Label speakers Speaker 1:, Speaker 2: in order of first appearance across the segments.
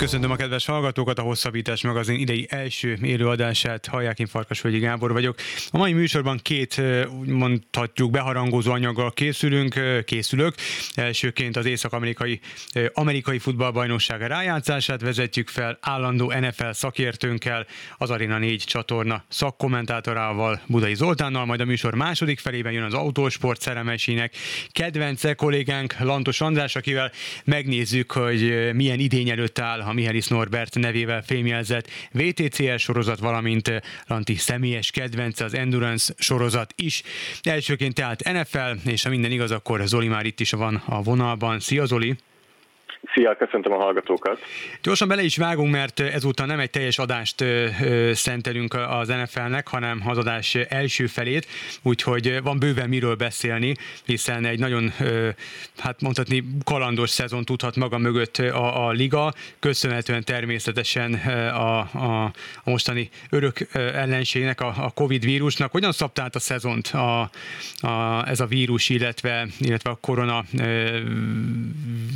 Speaker 1: Köszöntöm a kedves hallgatókat, a Hosszabbítás magazin idei első élőadását, hallják, én Farkasvölgyi Gábor vagyok. A mai műsorban két, mondhatjuk, beharangozó anyaggal készülünk, készülök. Elsőként az észak-amerikai amerikai futballbajnokság rájátszását vezetjük fel állandó NFL szakértőnkkel, az Arena 4 csatorna szakkommentátorával, Budai Zoltánnal, majd a műsor második felében jön az autósport szeremesének kedvence kollégánk Lantos András, akivel megnézzük, hogy milyen idény előtt áll a Mihály Norbert nevével fémjelzett VTCL sorozat, valamint Lanti személyes kedvence az Endurance sorozat is. Elsőként tehát NFL, és ha minden igaz, akkor Zoli már itt is van a vonalban. Szia Zoli!
Speaker 2: Szia, köszöntöm a hallgatókat.
Speaker 1: Gyorsan bele is vágunk, mert ezúttal nem egy teljes adást szentelünk az NFL-nek, hanem az adás első felét, úgyhogy van bőven miről beszélni, hiszen egy nagyon, hát mondhatni, kalandos szezon tudhat maga mögött a, a liga, köszönhetően természetesen a, a, a mostani örök ellenségnek, a, a Covid vírusnak. Hogyan szabta át a szezont a, a, ez a vírus, illetve, illetve a korona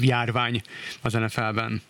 Speaker 1: járvány az NFL-ben?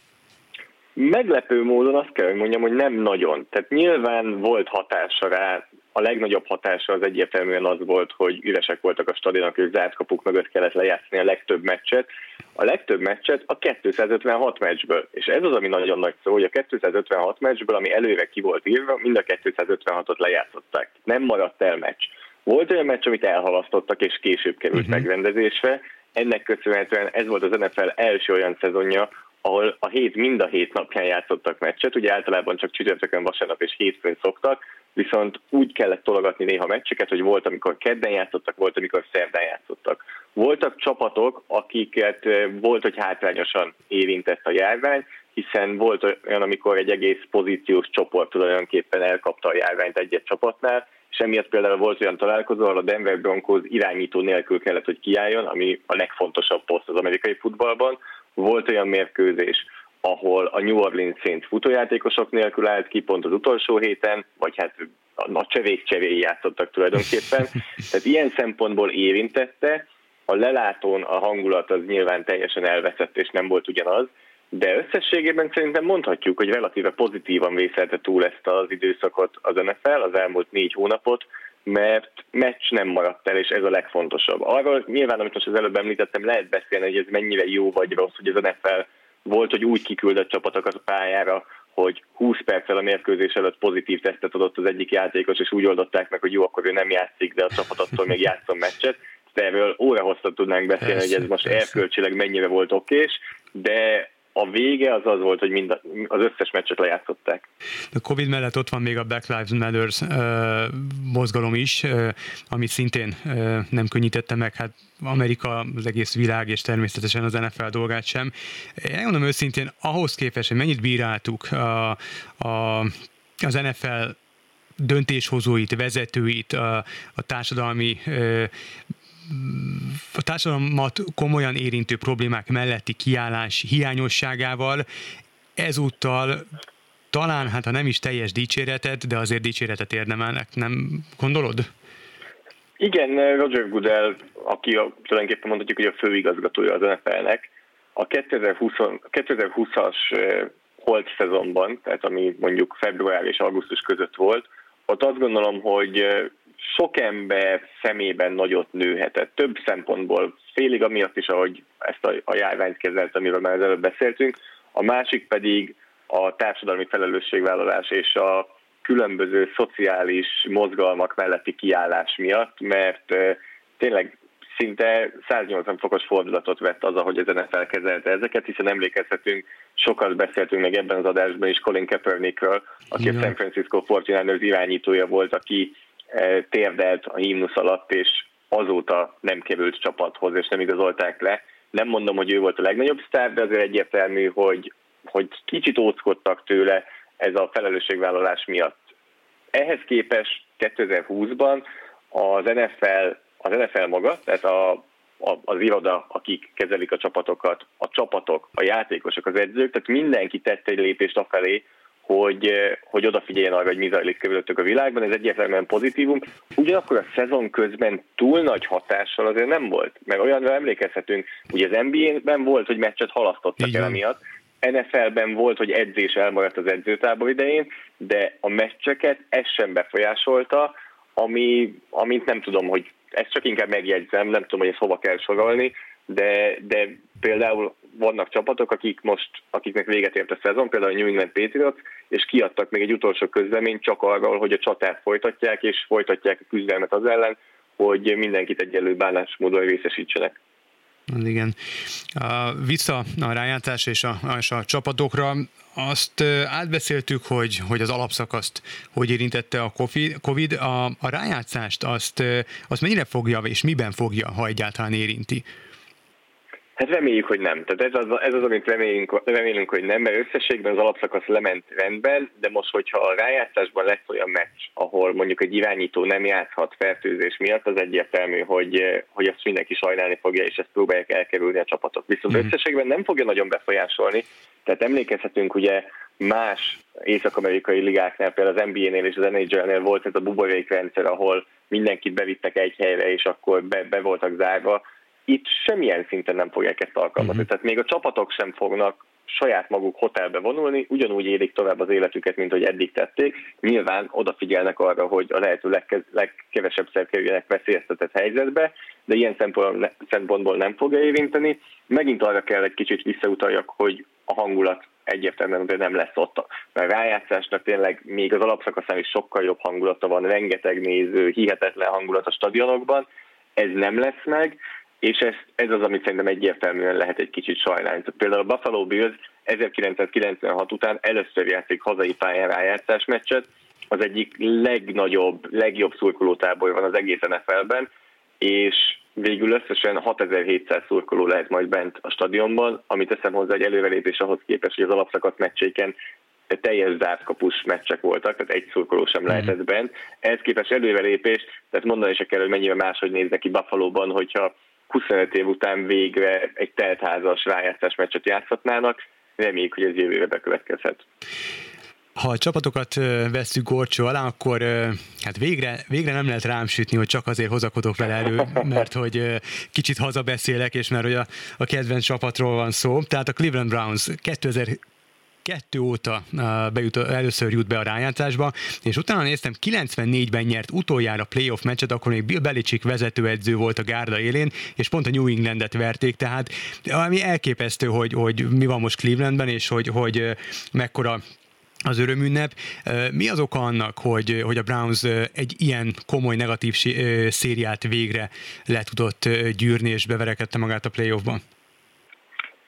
Speaker 2: Meglepő módon azt kell, hogy mondjam, hogy nem nagyon. Tehát nyilván volt hatása rá, a legnagyobb hatása az egyértelműen az volt, hogy üresek voltak a stadionok, és zárt kapuk mögött kellett lejátszani a legtöbb meccset. A legtöbb meccset a 256 meccsből. És ez az, ami nagyon nagy szó, hogy a 256 meccsből, ami előre ki volt írva, mind a 256-ot lejátszották. Nem maradt el meccs. Volt olyan meccs, amit elhalasztottak, és később került uh-huh. megrendezésre, ennek köszönhetően ez volt az NFL első olyan szezonja, ahol a hét mind a hét napján játszottak meccset, ugye általában csak csütörtökön, vasárnap és hétfőn szoktak, viszont úgy kellett tologatni néha meccseket, hogy volt, amikor kedden játszottak, volt, amikor szerdán játszottak. Voltak csapatok, akiket volt, hogy hátrányosan érintett a járvány, hiszen volt olyan, amikor egy egész pozíciós csoport tulajdonképpen elkapta a járványt egy-egy csapatnál, és emiatt például volt olyan találkozó, ahol a Denver Broncos irányító nélkül kellett, hogy kiálljon, ami a legfontosabb poszt az amerikai futballban. Volt olyan mérkőzés, ahol a New Orleans Saints futójátékosok nélkül állt ki pont az utolsó héten, vagy hát a nagy csevék csevéi játszottak tulajdonképpen. Tehát ilyen szempontból érintette, a lelátón a hangulat az nyilván teljesen elveszett, és nem volt ugyanaz, de összességében szerintem mondhatjuk, hogy relatíve pozitívan vészelte túl ezt az időszakot az NFL, az elmúlt négy hónapot, mert meccs nem maradt el, és ez a legfontosabb. Arról nyilván, amit most az előbb említettem, lehet beszélni, hogy ez mennyire jó vagy rossz, hogy az NFL volt, hogy úgy kiküldött csapatokat a pályára, hogy 20 perccel a mérkőzés előtt pozitív tesztet adott az egyik játékos, és úgy oldották meg, hogy jó, akkor ő nem játszik, de a csapat attól még játszom meccset. De erről óra hosszat tudnánk beszélni, persze, hogy ez most persze. erkölcsileg mennyire volt okés, de a vége az az volt, hogy mind az összes meccset lejátszották.
Speaker 1: A Covid mellett ott van még a Black Lives Matter uh, mozgalom is, uh, ami szintén uh, nem könnyítette meg hát Amerika, az egész világ, és természetesen az NFL dolgát sem. Én mondom őszintén, ahhoz képest, hogy mennyit bíráltuk a, a, az NFL döntéshozóit, vezetőit, a, a társadalmi a társadalmat komolyan érintő problémák melletti kiállás hiányosságával ezúttal talán, hát ha nem is teljes dicséretet, de azért dicséretet érdemelnek, nem gondolod?
Speaker 2: Igen, Roger Goodell, aki a, tulajdonképpen mondhatjuk, hogy a főigazgatója az NFL-nek, a 2020, 2020-as holt szezonban, tehát ami mondjuk február és augusztus között volt, ott azt gondolom, hogy sok ember szemében nagyot nőhetett. Több szempontból, félig amiatt is, ahogy ezt a, a járványt kezelt, amiről már előbb beszéltünk, a másik pedig a társadalmi felelősségvállalás és a különböző szociális mozgalmak melletti kiállás miatt, mert tényleg szinte 180 fokos fordulatot vett az, ahogy ezen felkezelte ezeket, hiszen emlékezhetünk, sokat beszéltünk meg ebben az adásban is Colin Kaepernickről, aki a San Francisco 49ers irányítója volt, aki térdelt a himnusz alatt, és azóta nem került csapathoz, és nem igazolták le. Nem mondom, hogy ő volt a legnagyobb sztár, de azért egyértelmű, hogy, hogy kicsit óckodtak tőle ez a felelősségvállalás miatt. Ehhez képest 2020-ban az NFL, az NFL maga, tehát a, a, az iroda, akik kezelik a csapatokat, a csapatok, a játékosok, az edzők, tehát mindenki tette egy lépést afelé, hogy, hogy odafigyeljen arra, hogy mi zajlik körülöttük a világban, ez egyértelműen pozitívum. Ugyanakkor a szezon közben túl nagy hatással azért nem volt, mert olyanra emlékezhetünk, ugye az NBA-ben volt, hogy meccset halasztottak el miatt, NFL-ben volt, hogy edzés elmaradt az edzőtábor idején, de a meccseket ez sem befolyásolta, ami, amint nem tudom, hogy ezt csak inkább megjegyzem, nem tudom, hogy ezt hova kell sorolni, de, de például vannak csapatok, akik most, akiknek véget ért a szezon, például a New England Patriots, és kiadtak még egy utolsó közleményt csak arról, hogy a csatát folytatják, és folytatják a küzdelmet az ellen, hogy mindenkit egyelő bánásmódon részesítsenek.
Speaker 1: Igen. Vissza a rájátszás és a, és a csapatokra. Azt átbeszéltük, hogy, hogy az alapszakaszt hogy érintette a COVID. A, a rájátszást azt, azt mennyire fogja, és miben fogja, ha egyáltalán érinti?
Speaker 2: Hát reméljük, hogy nem. Tehát ez az, ez az amit remélünk, remélünk, hogy nem, mert összességben az alapszakasz lement rendben, de most, hogyha a rájátszásban lesz olyan meccs, ahol mondjuk egy irányító nem játszhat fertőzés miatt, az egyértelmű, hogy, hogy azt mindenki sajnálni fogja, és ezt próbálják elkerülni a csapatok. Viszont mm. összességben nem fogja nagyon befolyásolni, tehát emlékezhetünk ugye más észak-amerikai ligáknál, például az NBA-nél és az NHL-nél volt ez a buborékrendszer, ahol mindenkit bevittek egy helyre, és akkor be, be voltak zárva itt semmilyen szinten nem fogják ezt alkalmazni. Uh-huh. Tehát még a csapatok sem fognak saját maguk hotelbe vonulni, ugyanúgy élik tovább az életüket, mint hogy eddig tették. Nyilván odafigyelnek arra, hogy a lehető legke- legkevesebb szer kerüljenek veszélyeztetett helyzetbe, de ilyen szempontból nem fogja érinteni. Megint arra kell egy kicsit visszautaljak, hogy a hangulat egyértelműen nem lesz ott. Mert rájátszásnak tényleg még az alapszakaszán is sokkal jobb hangulata van, rengeteg néző, hihetetlen hangulat a stadionokban, ez nem lesz meg, és ez, ez az, amit szerintem egyértelműen lehet egy kicsit sajnálni. Például a Buffalo Bills 1996 után először játszik hazai pályán rájátszás meccset, az egyik legnagyobb, legjobb szurkolótábor van az egész NFL-ben, és végül összesen 6700 szurkoló lehet majd bent a stadionban, amit teszem hozzá egy előrelépés ahhoz képest, hogy az alapszakasz meccséken teljes zártkapus meccsek voltak, tehát egy szurkoló sem lehetett mhm. bent. Ehhez képest előrelépés, tehát mondani se kell, hogy mennyire máshogy néznek ki Buffalo-ban, hogyha 25 év után végre egy teltházas rájátszás meccset játszhatnának. Reméljük, hogy ez jövőre bekövetkezhet.
Speaker 1: Ha a csapatokat veszük gorcsó alá, akkor hát végre, végre nem lehet rám sütni, hogy csak azért hozakodok vele elő, mert hogy kicsit hazabeszélek, és mert hogy a, a kedvenc csapatról van szó. Tehát a Cleveland Browns 2000 kettő óta bejut, először jut be a rájátszásba, és utána néztem, 94-ben nyert utoljára playoff meccset, akkor még Bill Belichick vezetőedző volt a gárda élén, és pont a New Englandet verték, tehát ami elképesztő, hogy, hogy mi van most Clevelandben, és hogy, hogy mekkora az örömünnep. Mi az oka annak, hogy, hogy a Browns egy ilyen komoly negatív szériát végre le tudott gyűrni, és beverekedte magát a playoffban?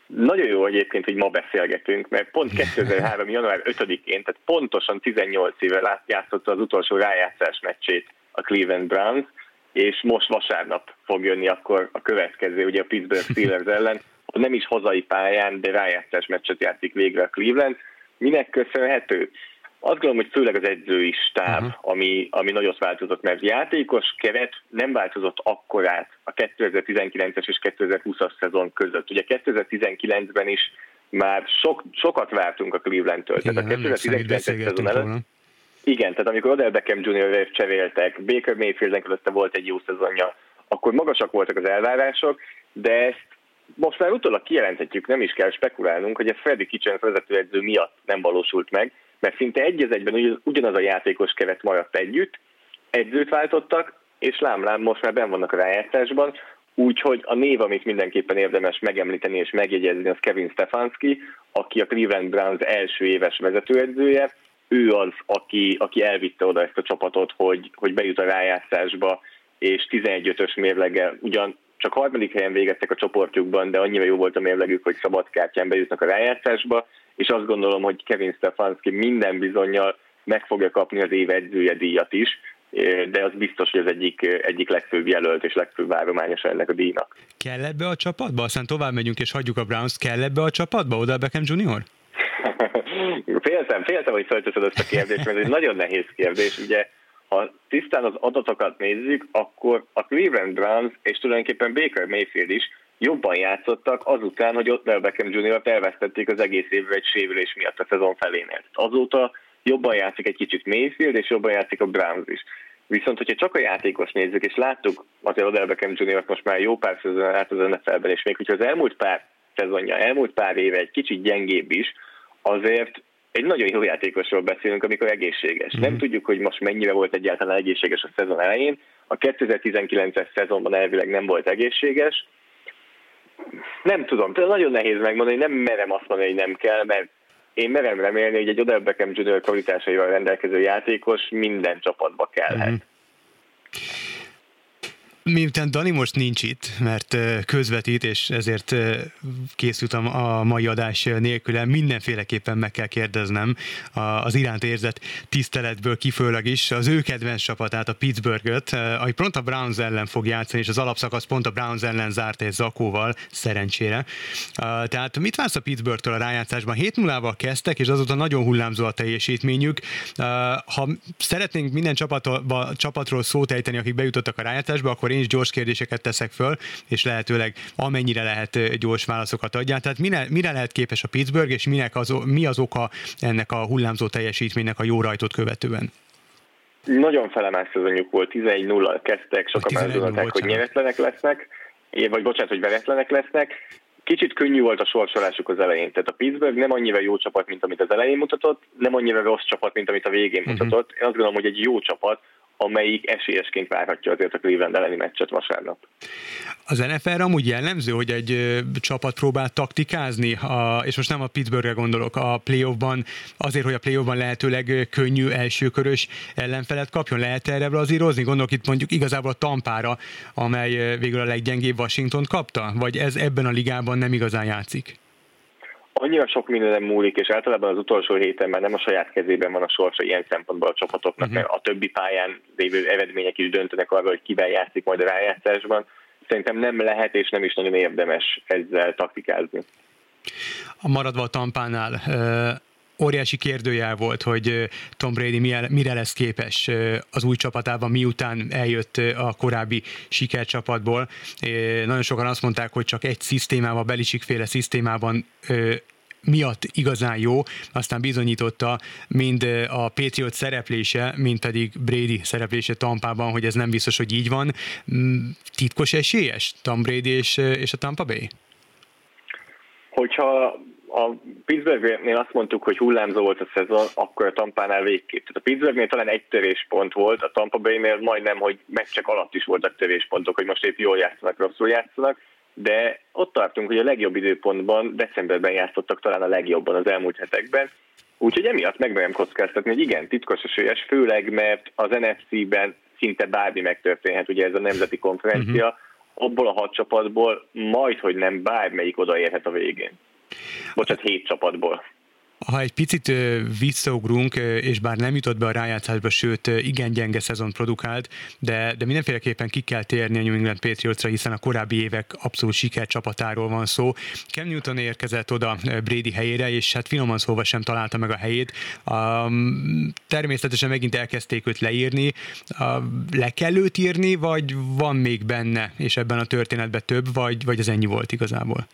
Speaker 2: Nagyon jó egyébként, hogy ma beszélgetünk, mert pont 2003. január 5-én, tehát pontosan 18 éve játszotta az utolsó rájátszás meccsét a Cleveland Browns, és most vasárnap fog jönni akkor a következő, ugye a Pittsburgh Steelers ellen, nem is hazai pályán, de rájátszás meccset játszik végre a Cleveland. Minek köszönhető? Azt gondolom, hogy főleg az edzői stáb, uh-huh. ami, ami nagyot változott, mert játékos keret nem változott akkorát a 2019-es és 2020-as szezon között. Ugye 2019-ben is már sok, sokat vártunk a Cleveland-től.
Speaker 1: Igen, tehát a 2019-es szezon előtt.
Speaker 2: Igen, tehát amikor Odell Beckham Jr. cseréltek, Baker Mayfield előtte volt egy jó szezonja, akkor magasak voltak az elvárások, de ezt most már utólag kijelenthetjük, nem is kell spekulálnunk, hogy ez Freddy Kitchens vezetőedző miatt nem valósult meg, mert szinte egy az egyben ugyanaz a játékos keret maradt együtt, edzőt váltottak, és lám-lám most már ben vannak a rájátszásban, úgyhogy a név, amit mindenképpen érdemes megemlíteni és megjegyezni, az Kevin Stefanski, aki a Cleveland Browns első éves vezetőedzője, ő az, aki, aki elvitte oda ezt a csapatot, hogy, hogy bejut a rájátszásba, és 11-ös mérleggel ugyan csak harmadik helyen végeztek a csoportjukban, de annyira jó volt a mérlegük, hogy szabadkártyán bejutnak a rájátszásba, és azt gondolom, hogy Kevin Stefanski minden bizonyal meg fogja kapni az év edzője díjat is, de az biztos, hogy az egyik, egyik legfőbb jelölt és legfőbb várományos ennek a díjnak.
Speaker 1: Kell ebbe a csapatba? Aztán tovább megyünk és hagyjuk a Browns. Kell ebbe a csapatba, oda Beckham Junior?
Speaker 2: féltem, féltem, hogy felteszed ezt a kérdést, mert ez egy nagyon nehéz kérdés. Ugye ha tisztán az adatokat nézzük, akkor a Cleveland Browns és tulajdonképpen Baker Mayfield is jobban játszottak azután, hogy Odell Beckham Jr. elvesztették az egész évre egy sérülés miatt a szezon felénél. Azóta jobban játszik egy kicsit Mayfield, és jobban játszik a Browns is. Viszont, hogyha csak a játékos nézzük, és láttuk azért Odell Beckham Jr. most már jó pár szezon át az NFL-ben, és még hogyha az elmúlt pár szezonja, elmúlt pár éve egy kicsit gyengébb is, azért egy nagyon jó játékosról beszélünk, amikor egészséges. Mm. Nem mhm. tudjuk, hogy most mennyire volt egyáltalán egészséges a szezon elején. A 2019-es szezonban elvileg nem volt egészséges. Nem tudom, nagyon nehéz megmondani, nem merem azt mondani, hogy nem kell, mert én merem remélni, hogy egy Odell Beckham Jr. kvalitásaival rendelkező játékos minden csapatba kellhet. Mm.
Speaker 1: Miután Dani most nincs itt, mert közvetít, és ezért készültem a mai adás nélküle, mindenféleképpen meg kell kérdeznem az iránt érzett tiszteletből kifőleg is az ő kedvenc csapatát, a Pittsburghet, ami pont a Browns ellen fog játszani, és az alapszakasz pont a Browns ellen zárt egy zakóval, szerencsére. Tehát mit vársz a Pittsburghtől a rájátszásban? 7 0 val kezdtek, és azóta nagyon hullámzó a teljesítményük. Ha szeretnénk minden csapatról szót ejteni, akik bejutottak a rájátszásba, akkor én is gyors kérdéseket teszek föl, és lehetőleg amennyire lehet gyors válaszokat adjál. Tehát mire, mire lehet képes a Pittsburgh, és minek az, mi az oka ennek a hullámzó teljesítménynek a jó rajtot követően?
Speaker 2: Nagyon felemás szezonjuk volt, 11-0 kezdtek, sokan már gondolták, hogy nyeretlenek lesznek, vagy bocsánat, hogy veretlenek lesznek. Kicsit könnyű volt a sorsolásuk az elején. Tehát a Pittsburgh nem annyira jó csapat, mint amit az elején mutatott, nem annyira rossz csapat, mint amit a végén uh-huh. mutatott. Én azt gondolom, hogy egy jó csapat, amelyik esélyesként várhatja azért a Cleveland elleni meccset vasárnap.
Speaker 1: Az NFL-re amúgy jellemző, hogy egy csapat próbál taktikázni, a, és most nem a Pittsburghre gondolok, a playoffban, azért, hogy a playoffban lehetőleg könnyű elsőkörös ellenfelet kapjon, lehet erre brazírozni? Gondolok itt mondjuk igazából a Tampára, amely végül a leggyengébb Washington kapta, vagy ez ebben a ligában nem igazán játszik?
Speaker 2: Annyira sok minden nem múlik, és általában az utolsó héten már nem a saját kezében van a sorsa ilyen szempontból a csapatoknak, uh-huh. mert a többi pályán lévő eredmények is döntenek arra, hogy kivel játszik majd a rájátszásban. Szerintem nem lehet és nem is nagyon érdemes ezzel taktikázni.
Speaker 1: A maradva a tampánál, óriási kérdőjel volt, hogy Tom Brady mire lesz képes az új csapatában, miután eljött a korábbi sikercsapatból. Nagyon sokan azt mondták, hogy csak egy szisztémában, Belicsikféle szisztémában miatt igazán jó, aztán bizonyította mind a Patriot szereplése, mind pedig Brady szereplése Tampában, hogy ez nem biztos, hogy így van. Titkos esélyes Tom Brady és, és a Tampa Bay?
Speaker 2: Hogyha a Pittsburghnél azt mondtuk, hogy hullámzó volt a szezon, akkor a Tampánál végképp. Tehát a Pittsburghnél talán egy töréspont volt, a Tampa Bay-nél majdnem, hogy meccsek alatt is voltak töréspontok, hogy most épp jól játszanak, rosszul játszanak, de ott tartunk, hogy a legjobb időpontban, decemberben játszottak talán a legjobban az elmúlt hetekben, úgyhogy emiatt megmerem kockáztatni, hogy igen, titkos esélyes, főleg mert az NFC-ben szinte bármi megtörténhet, ugye ez a nemzeti konferencia, uh-huh. abból a hat csapatból majd, hogy nem bármelyik odaérhet a végén. Bocsát, hét csapatból.
Speaker 1: Ha egy picit visszaugrunk, és bár nem jutott be a rájátszásba, sőt igen gyenge szezon produkált, de, de mindenféleképpen ki kell térni a New England Patriotsra, hiszen a korábbi évek abszolút sikercsapatáról van szó. Cam Newton érkezett oda Brady helyére, és hát finoman szólva sem találta meg a helyét. Um, természetesen megint elkezdték őt leírni. Uh, le kell őt írni, vagy van még benne, és ebben a történetben több, vagy, vagy ez ennyi volt igazából?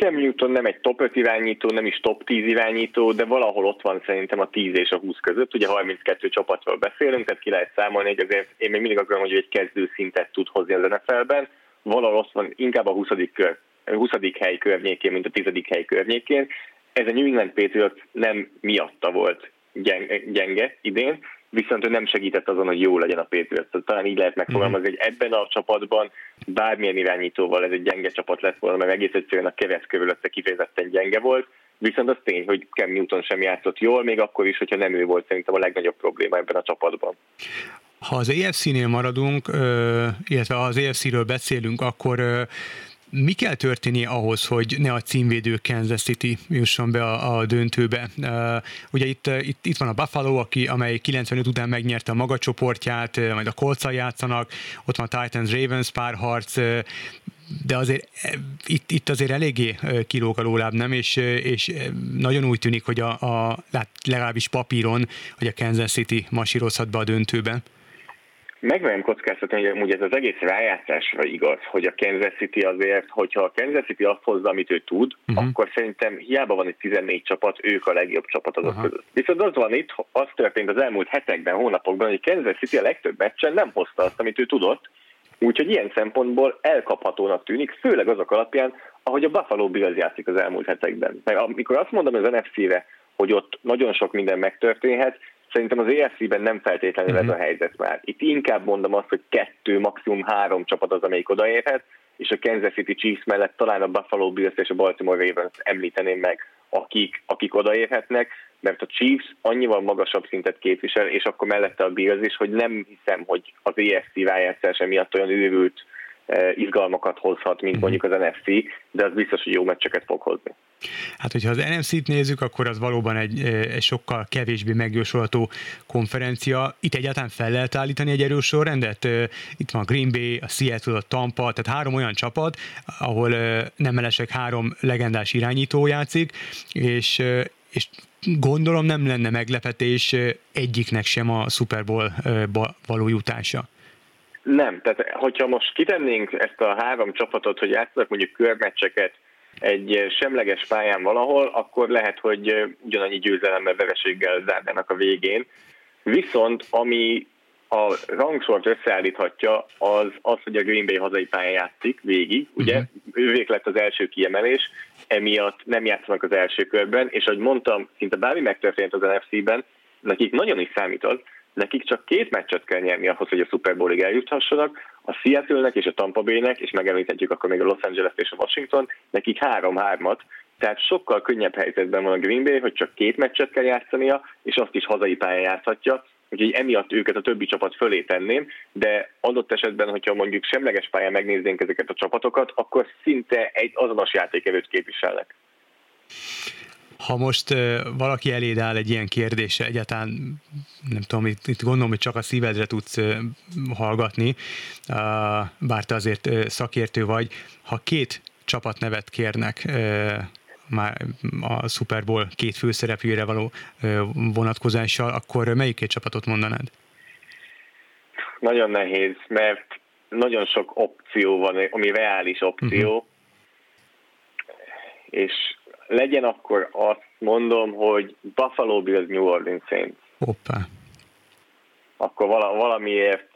Speaker 2: Cam Newton nem egy top 5 irányító, nem is top 10 irányító, de valahol ott van szerintem a 10 és a 20 között. Ugye 32 csapatról beszélünk, tehát ki lehet számolni, hogy azért én még mindig azt gondolom, hogy egy kezdő szintet tud hozni az NFL-ben. Valahol ott van inkább a 20. Kör, 20. hely környékén, mint a 10. hely környékén. Ez a New England Patriots nem miatta volt gyenge, gyenge idén, viszont ő nem segített azon, hogy jó legyen a Patriots. Talán így lehet megfogalmazni, hogy ebben a csapatban bármilyen irányítóval ez egy gyenge csapat lett volna, mert egész egyszerűen a keret körülötte kifejezetten gyenge volt, viszont az tény, hogy Cam Newton sem játszott jól, még akkor is, hogyha nem ő volt szerintem a legnagyobb probléma ebben a csapatban.
Speaker 1: Ha az EFC-nél maradunk, illetve ha az EFC-ről beszélünk, akkor mi kell történni ahhoz, hogy ne a címvédő Kansas City jusson be a, a döntőbe? Uh, ugye itt, itt, itt van a Buffalo, aki, amely 95 után megnyerte a maga csoportját, majd a colts játszanak, ott van a Titans Ravens párharc, de azért itt, itt azért eléggé kilóg a lóláb, nem? És, és nagyon úgy tűnik, hogy a, a legalábbis papíron, hogy a Kansas City masírozhat be a döntőbe.
Speaker 2: Megmerem kockáztatni, hogy amúgy ez az egész rájátszásra igaz, hogy a Kansas City azért, hogyha a Kansas City azt hozza, amit ő tud, uh-huh. akkor szerintem hiába van itt 14 csapat, ők a legjobb csapat azok uh-huh. között. Viszont az van itt, az történt az elmúlt hetekben, hónapokban, hogy Kansas City a legtöbb meccsen nem hozta azt, amit ő tudott, úgyhogy ilyen szempontból elkaphatónak tűnik, főleg azok alapján, ahogy a Buffalo Bills játszik az elmúlt hetekben. Mert amikor azt mondom az NFC-re, hogy ott nagyon sok minden megtörténhet, Szerintem az EFC-ben nem feltétlenül uh-huh. ez a mhm. helyzet már. Itt inkább mondom azt, hogy kettő, maximum három csapat az, amelyik odaérhet, és a Kansas City Chiefs mellett talán a Buffalo Bills és a Baltimore Ravens említeném meg, akik, akik odaérhetnek, mert a Chiefs annyival magasabb szintet képvisel, és akkor mellette a Bills is, hogy nem hiszem, hogy az EFC rájátszása miatt olyan őrült izgalmakat hozhat, mint mhm. mondjuk az NFC, de az biztos, hogy jó meccseket fog hozni.
Speaker 1: Hát, hogyha az NFC-t nézzük, akkor az valóban egy, egy sokkal kevésbé megjósolható konferencia. Itt egyáltalán fel lehet állítani egy erős sorrendet? Itt van a Green Bay, a Seattle, a Tampa, tehát három olyan csapat, ahol nem melesek három legendás irányító játszik, és, és gondolom nem lenne meglepetés egyiknek sem a Super Bowl való jutása.
Speaker 2: Nem, tehát hogyha most kitennénk ezt a három csapatot, hogy játszanak mondjuk körmeccseket, egy semleges pályán valahol, akkor lehet, hogy ugyanannyi győzelemmel, vereséggel zárnának a végén. Viszont ami a rangsort összeállíthatja, az az, hogy a Green Bay hazai pályán játszik végig, ugye? Uh-huh. Ővék lett az első kiemelés, emiatt nem játszanak az első körben, és ahogy mondtam, szinte bármi megtörtént az NFC-ben, nekik nagyon is számít az, nekik csak két meccset kell nyerni ahhoz, hogy a Super Bowlig eljuthassanak, a Seattle-nek és a Tampa Bay-nek, és megemlíthetjük akkor még a Los Angeles és a Washington, nekik három-hármat, tehát sokkal könnyebb helyzetben van a Green Bay, hogy csak két meccset kell játszania, és azt is hazai pályán játszhatja, úgyhogy emiatt őket a többi csapat fölé tenném, de adott esetben, hogyha mondjuk semleges pályán megnéznénk ezeket a csapatokat, akkor szinte egy azonos játékevőt képviselnek.
Speaker 1: Ha most valaki eléd áll egy ilyen kérdése, egyáltalán nem tudom, itt, itt gondolom, hogy csak a szívedre tudsz hallgatni, bár te azért szakértő vagy, ha két csapatnevet kérnek már a Super Bowl két főszereplőre való vonatkozással, akkor melyik két csapatot mondanád?
Speaker 2: Nagyon nehéz, mert nagyon sok opció van, ami reális opció, uh-huh. és legyen akkor azt mondom, hogy Buffalo Bills New Orleans Saints.
Speaker 1: Hoppá.
Speaker 2: Akkor vala, valamiért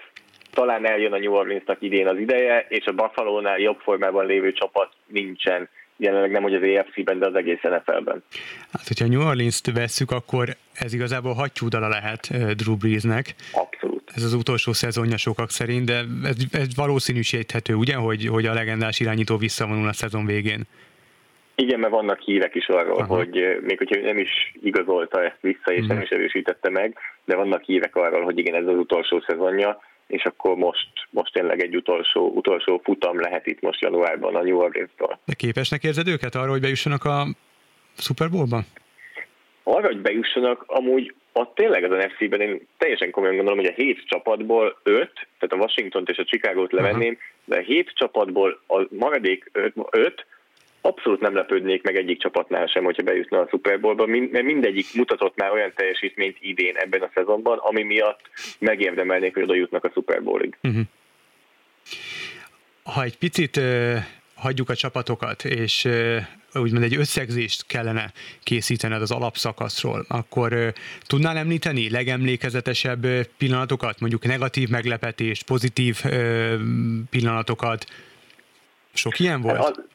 Speaker 2: talán eljön a New Orleansnak idén az ideje, és a Buffalo-nál jobb formában lévő csapat nincsen jelenleg nem hogy az EFC-ben, de az egész NFL-ben.
Speaker 1: Hát, hogyha New Orleans-t vesszük, akkor ez igazából hattyúdala lehet Drew Breesnek.
Speaker 2: Abszolút.
Speaker 1: Ez az utolsó szezonja sokak szerint, de ez, ez valószínűsíthető, ugye, hogy, hogy a legendás irányító visszavonul a szezon végén.
Speaker 2: Igen, mert vannak hírek is arról, Aha. hogy még hogyha nem is igazolta ezt vissza, és nem mhm. is erősítette meg, de vannak hírek arról, hogy igen, ez az utolsó szezonja, és akkor most, most tényleg egy utolsó, utolsó futam lehet itt most januárban a New Orleans-tól.
Speaker 1: De képesnek érzed őket arra, hogy bejussanak a Super Bowl-ban?
Speaker 2: Arra, hogy bejussanak, amúgy ott tényleg az NFC-ben én teljesen komolyan gondolom, hogy a hét csapatból öt, tehát a Washington-t és a Chicago-t levenném, Aha. de a hét csapatból a maradék öt, öt abszolút nem lepődnék meg egyik csapatnál sem, hogyha bejutna a Super Bowlba, mert mindegyik mutatott már olyan teljesítményt idén ebben a szezonban, ami miatt megérdemelnék, hogy oda jutnak a Super Bowlig. Uh-huh.
Speaker 1: Ha egy picit uh, hagyjuk a csapatokat, és uh, úgymond egy összegzést kellene készítened az alapszakaszról, akkor uh, tudnál említeni legemlékezetesebb pillanatokat, mondjuk negatív meglepetést, pozitív uh, pillanatokat? Sok ilyen volt? Hát az,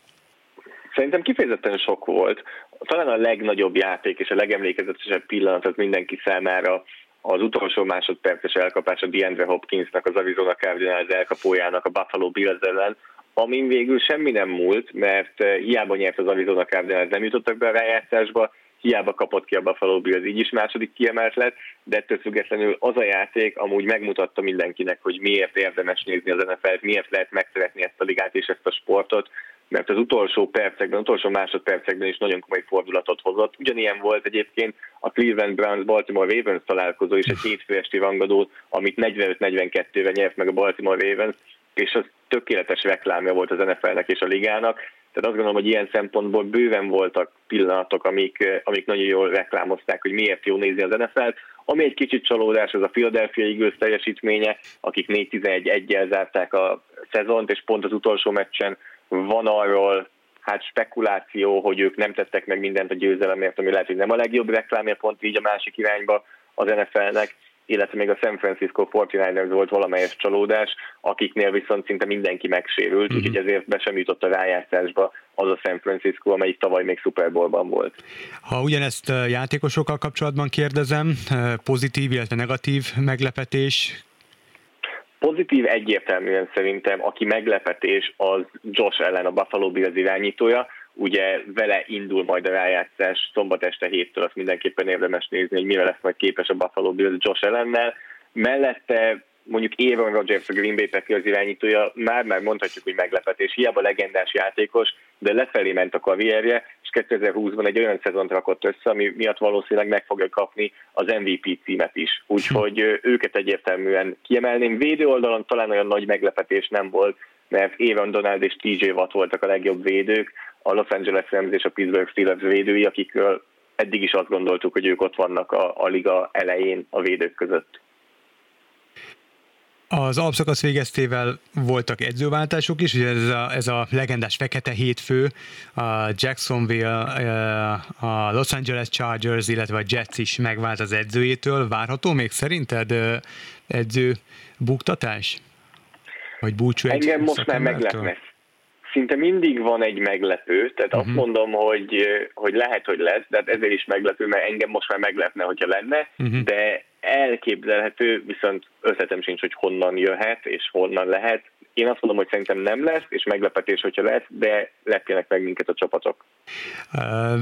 Speaker 2: Szerintem kifejezetten sok volt. Talán a legnagyobb játék és a legemlékezetesebb pillanat az mindenki számára az utolsó másodperces elkapás a DeAndre Hopkinsnak, az Arizona Cardinals elkapójának a Buffalo Bills ellen, amin végül semmi nem múlt, mert eh, hiába nyert az Arizona Cardinals, nem jutottak be a rájátszásba, hiába kapott ki a Buffalo Bills, így is második kiemelt lett, de ettől függetlenül az a játék amúgy megmutatta mindenkinek, hogy miért érdemes nézni az NFL-t, miért lehet megszeretni ezt a ligát és ezt a sportot, mert az utolsó percekben, utolsó másodpercekben is nagyon komoly fordulatot hozott. Ugyanilyen volt egyébként a Cleveland Browns Baltimore Ravens találkozó is egy hétfő esti rangadó, amit 45-42-re nyert meg a Baltimore Ravens, és az tökéletes reklámja volt az NFL-nek és a ligának. Tehát azt gondolom, hogy ilyen szempontból bőven voltak pillanatok, amik, amik nagyon jól reklámozták, hogy miért jó nézni az NFL-t. Ami egy kicsit csalódás, az a Philadelphia Eagles teljesítménye, akik 4-11 1 zárták a szezont, és pont az utolsó meccsen van arról hát spekuláció, hogy ők nem tettek meg mindent a győzelemért, ami lehet, hogy nem a legjobb reklámja pont így a másik irányba az NFL-nek, illetve még a San Francisco 49ers volt valamelyes csalódás, akiknél viszont szinte mindenki megsérült, uh-huh. úgyhogy ezért be sem jutott a rájátszásba az a San Francisco, amelyik tavaly még Super Bowl-ban volt.
Speaker 1: Ha ugyanezt játékosokkal kapcsolatban kérdezem, pozitív, illetve negatív meglepetés,
Speaker 2: Pozitív egyértelműen szerintem, aki meglepetés, az Josh ellen a Buffalo Bills irányítója, ugye vele indul majd a rájátszás szombat este héttől, azt mindenképpen érdemes nézni, hogy mire lesz majd képes a Buffalo Bills Josh ellennel. Mellette mondjuk Aaron Rodgers a Green Bay Packers irányítója, már-már mondhatjuk, hogy meglepetés, hiába legendás játékos, de lefelé ment a karrierje, és 2020-ban egy olyan szezont rakott össze, ami miatt valószínűleg meg fogja kapni az MVP címet is. Úgyhogy őket egyértelműen kiemelném. Védő oldalon talán olyan nagy meglepetés nem volt, mert Aaron Donald és TJ Watt voltak a legjobb védők, a Los Angeles Rams és a Pittsburgh Steelers védői, akikről eddig is azt gondoltuk, hogy ők ott vannak a, a liga elején a védők között.
Speaker 1: Az alapszakasz végeztével voltak edzőváltások is, ugye ez a, ez a legendás fekete hétfő, a Jacksonville, a Los Angeles Chargers, illetve a Jets is megvált az edzőjétől. Várható még szerinted edző buktatás? Vagy búcsú
Speaker 2: egy Engem most már meglepne. Szinte mindig van egy meglepő, tehát uh-huh. azt mhm. mondom, hogy, hogy lehet, hogy lesz, de hát ezért is meglepő, mert engem most már meglepne, hogyha lenne, uh-huh. de elképzelhető, viszont ötletem sincs, hogy honnan jöhet és honnan lehet. Én azt mondom, hogy szerintem nem lesz, és meglepetés, hogyha lesz, de lepjenek meg minket a csapatok.
Speaker 1: Uh,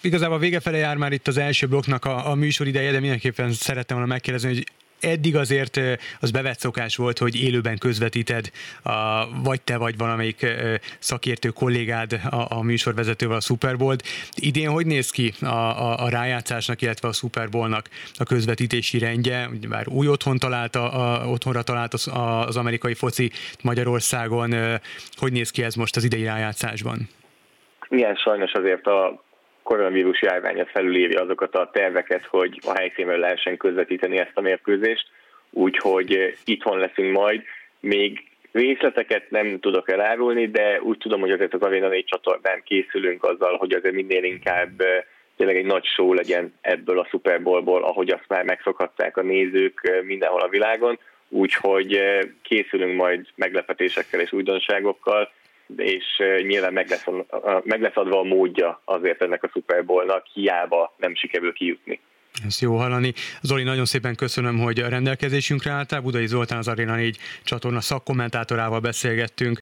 Speaker 1: igazából a vége felé jár már itt az első blokknak a, a műsor ideje, de mindenképpen szerettem volna megkérdezni, hogy eddig azért az bevett szokás volt, hogy élőben közvetíted, a, vagy te, vagy valamelyik szakértő kollégád a, a műsorvezetővel a Super Bowl-t. Idén hogy néz ki a, a, a rájátszásnak, illetve a Super Bowl-nak a közvetítési rendje? Már új otthon talált, a, a, otthonra talált az, a, az amerikai foci Magyarországon. Hogy néz ki ez most az idei rájátszásban?
Speaker 2: Igen, sajnos azért a koronavírus járványa felülírja azokat a terveket, hogy a helyszínről lehessen közvetíteni ezt a mérkőzést, úgyhogy eh, itthon leszünk majd. Még részleteket nem tudok elárulni, de úgy tudom, hogy azért az Arena 4 csatornán készülünk azzal, hogy azért minél inkább eh, tényleg egy nagy show legyen ebből a Super Bowlból, ahogy azt már megszokhatták a nézők eh, mindenhol a világon, úgyhogy készülünk majd meglepetésekkel és újdonságokkal, és nyilván meg lesz, meg lesz adva a módja azért ennek a Super Bowl-nak, hiába nem sikerül kijutni.
Speaker 1: Ez jó hallani. Zoli, nagyon szépen köszönöm, hogy a rendelkezésünkre álltál. Budai Zoltán az Arena 4 csatorna szakkommentátorával beszélgettünk.